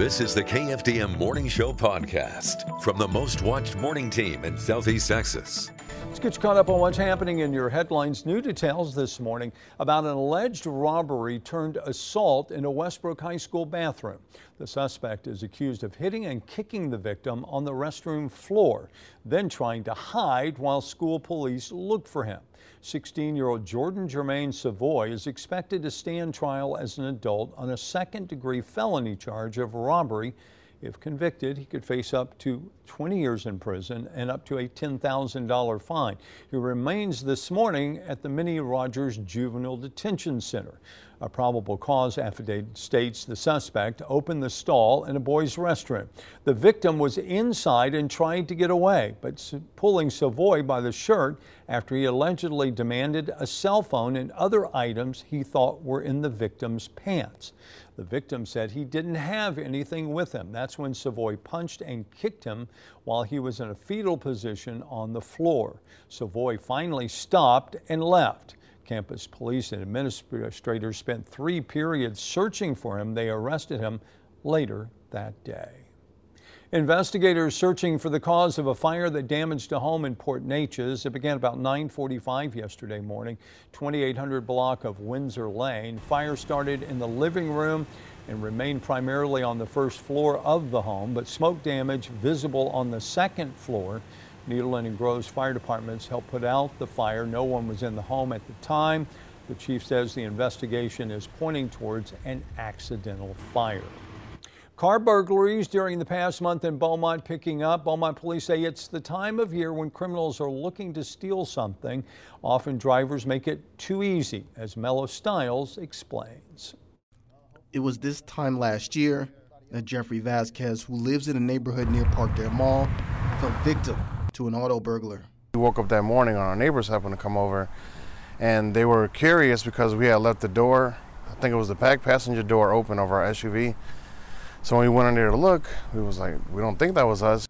This is the KFDM Morning Show podcast from the most watched morning team in Southeast Texas. Let's get you caught up on what's happening in your headlines. New details this morning about an alleged robbery turned assault in a Westbrook High School bathroom. The suspect is accused of hitting and kicking the victim on the restroom floor, then trying to hide while school police look for him. 16 year old Jordan Germain Savoy is expected to stand trial as an adult on a second degree felony charge of robbery if convicted, he could face up to 20 years in prison and up to a $10,000 fine. He remains this morning at the Minnie Rogers Juvenile Detention Center. A probable cause affidavit states the suspect opened the stall in a boys' restroom. The victim was inside and tried to get away, but pulling Savoy by the shirt after he allegedly demanded a cell phone and other items he thought were in the victim's pants. The victim said he didn't have anything with him. That's when Savoy punched and kicked him while he was in a fetal position on the floor. Savoy finally stopped and left. Campus police and administrators spent three periods searching for him. They arrested him later that day. Investigators searching for the cause of a fire that damaged a home in Port Neches. It began about 9:45 yesterday morning, 2800 block of Windsor Lane. Fire started in the living room and remained primarily on the first floor of the home, but smoke damage visible on the second floor. Nederland and Groves fire departments helped put out the fire. No one was in the home at the time. The chief says the investigation is pointing towards an accidental fire. Car burglaries during the past month in Beaumont picking up. Beaumont police say it's the time of year when criminals are looking to steal something. Often drivers make it too easy, as Mello Stiles explains. It was this time last year that Jeffrey Vasquez, who lives in a neighborhood near Parkdale Mall, fell victim to an auto burglar. We woke up that morning and our neighbors happened to come over and they were curious because we had left the door, I think it was the back passenger door open of our SUV. So when we went in there to look, we was like, we don't think that was us.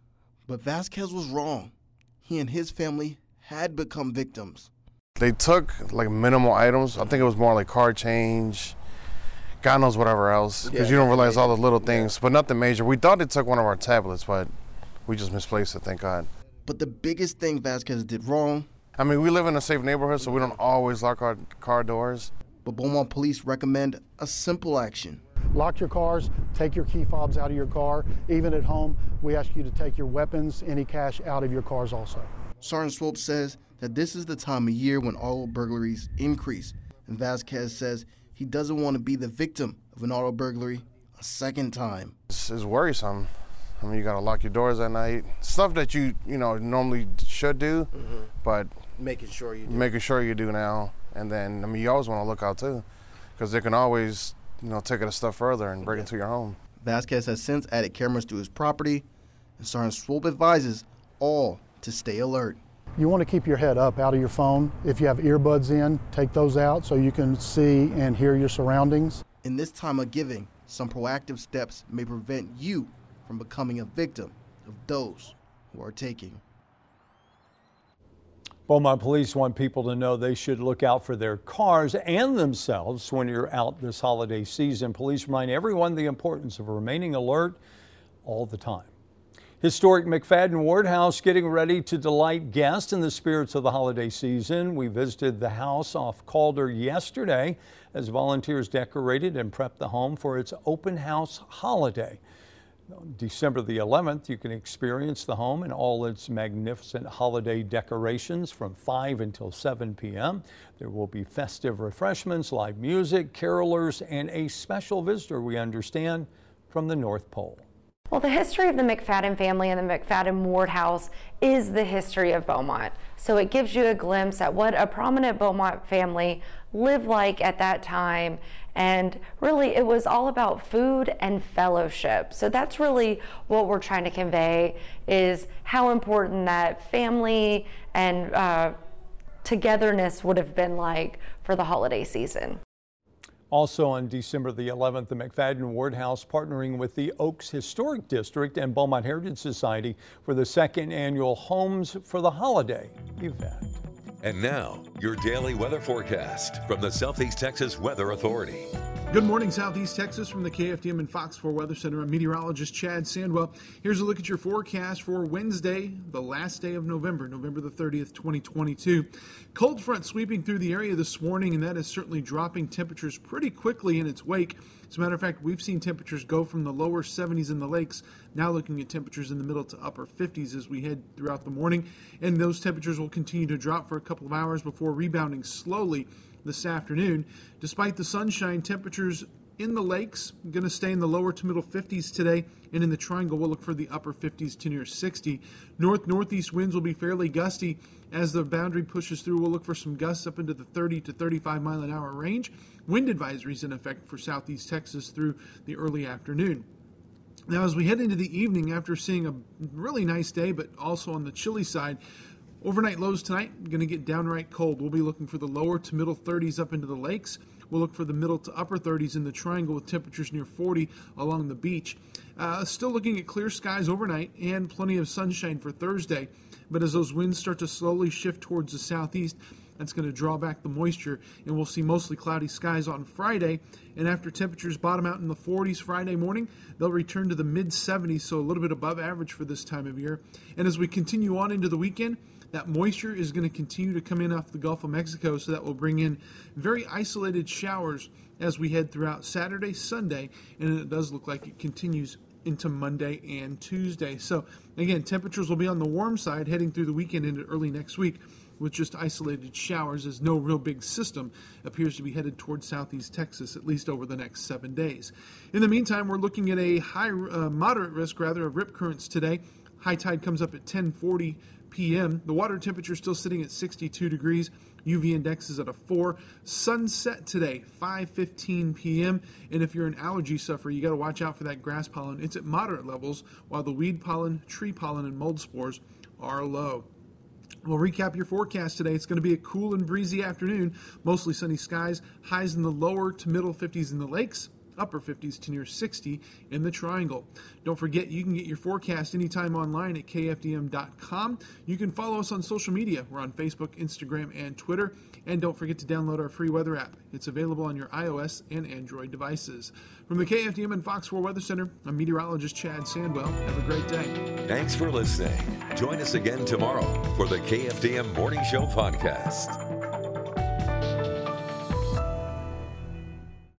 But Vasquez was wrong. He and his family had become victims. They took like minimal items. I think it was more like car change, God knows whatever else, because yeah, you don't realize all the little things, yeah. but nothing major. We thought they took one of our tablets, but we just misplaced it, thank God. But the biggest thing Vasquez did wrong. I mean, we live in a safe neighborhood, so we don't always lock our car doors. But Beaumont police recommend a simple action lock your cars, take your key fobs out of your car. Even at home, we ask you to take your weapons, any cash out of your cars also. Sergeant Swope says that this is the time of year when auto burglaries increase, and Vasquez says he doesn't want to be the victim of an auto burglary a second time. This is worrisome. I mean, you gotta lock your doors at night. Stuff that you you know normally should do, mm-hmm. but making sure you do. making sure you do now. And then I mean, you always want to look out too, because they can always you know, take it a step further and break into your home. Vasquez has since added cameras to his property, and Sergeant Swope advises all to stay alert. You want to keep your head up out of your phone. If you have earbuds in, take those out so you can see and hear your surroundings. In this time of giving, some proactive steps may prevent you from becoming a victim of those who are taking. Beaumont police want people to know they should look out for their cars and themselves when you're out this holiday season. Police remind everyone the importance of remaining alert all the time. Historic McFaddin Ward House getting ready to delight guests in the spirits of the holiday season. We visited the house off Calder yesterday as volunteers decorated and prepped the home for its open house holiday. December the 11th, you can experience the home and all its magnificent holiday decorations from 5 until 7 p.m. There will be festive refreshments, live music, carolers, and a special visitor, we understand, from the North Pole. Well, the history of the McFaddin family and the McFaddin Ward House is the history of Beaumont. So it gives you a glimpse at what a prominent Beaumont family lived like at that time. And really, it was all about food and fellowship. So that's really what we're trying to convey is how important that family and uh, togetherness would have been like for the holiday season. Also on December the 11th, the McFaddin Ward House partnering with the Oaks Historic District and Beaumont Heritage Society for the second annual Homes for the Holiday event. And now, your daily weather forecast from the Southeast Texas Weather Authority. Good morning, Southeast Texas, from the KFDM and Fox 4 Weather Center. I'm meteorologist Chad Sandwell. Here's a look at your forecast for Wednesday, the last day of November, November the 30th, 2022. Cold front sweeping through the area this morning, and that is certainly dropping temperatures pretty quickly in its wake. As a matter of fact, we've seen temperatures go from the lower 70s in the lakes, now looking at temperatures in the middle to upper 50s as we head throughout the morning. And those temperatures will continue to drop for a couple of hours before rebounding slowly this afternoon. Despite the sunshine, temperatures in the lakes going to stay in the lower to middle 50s today, and in the triangle we'll look for the upper 50s to near 60. North northeast winds will be fairly gusty as the boundary pushes through. We'll look for some gusts up into the 30 to 35 mile an hour range. Wind advisories in effect for southeast Texas through the early afternoon. Now, as we head into the evening, after seeing a really nice day, but also on the chilly side, Overnight lows tonight going to get downright cold. We'll be looking for the lower to middle 30s up into the lakes. We'll look for the middle to upper 30s in the triangle with temperatures near 40 along the beach. Uh, still looking at clear skies overnight and plenty of sunshine for Thursday. But as those winds start to slowly shift towards the southeast, that's going to draw back the moisture, and we'll see mostly cloudy skies on Friday. And after temperatures bottom out in the 40s Friday morning, they'll return to the mid 70s, so a little bit above average for this time of year. And as we continue on into the weekend, that moisture is going to continue to come in off the Gulf of Mexico, so that will bring in very isolated showers as we head throughout Saturday, Sunday, and it does look like it continues into Monday and Tuesday. So, again, temperatures will be on the warm side heading through the weekend into early next week with just isolated showers as no real big system appears to be headed towards southeast Texas, at least over the next seven days. In the meantime, we're looking at a high, uh, moderate risk rather of rip currents today. High tide comes up at 1040 p.m. The water temperature is still sitting at 62 degrees. UV index is at a 4. Sunset today, 5:15 p.m. And if you're an allergy sufferer, you got to watch out for that grass pollen. It's at moderate levels, while the weed pollen, tree pollen, and mold spores are low. We'll recap your forecast today. It's going to be a cool and breezy afternoon, mostly sunny skies, highs in the lower to middle 50s in the lakes, upper 50s to near 60 in the triangle. Don't forget, you can get your forecast anytime online at kfdm.com. You can follow us on social media. We're on Facebook, Instagram, and Twitter. And don't forget to download our free weather app. It's available on your iOS and Android devices. From the KFDM and Fox 4 Weather Center, I'm meteorologist Chad Sandwell. Have a great day. Thanks for listening. Join us again tomorrow for the KFDM Morning Show podcast.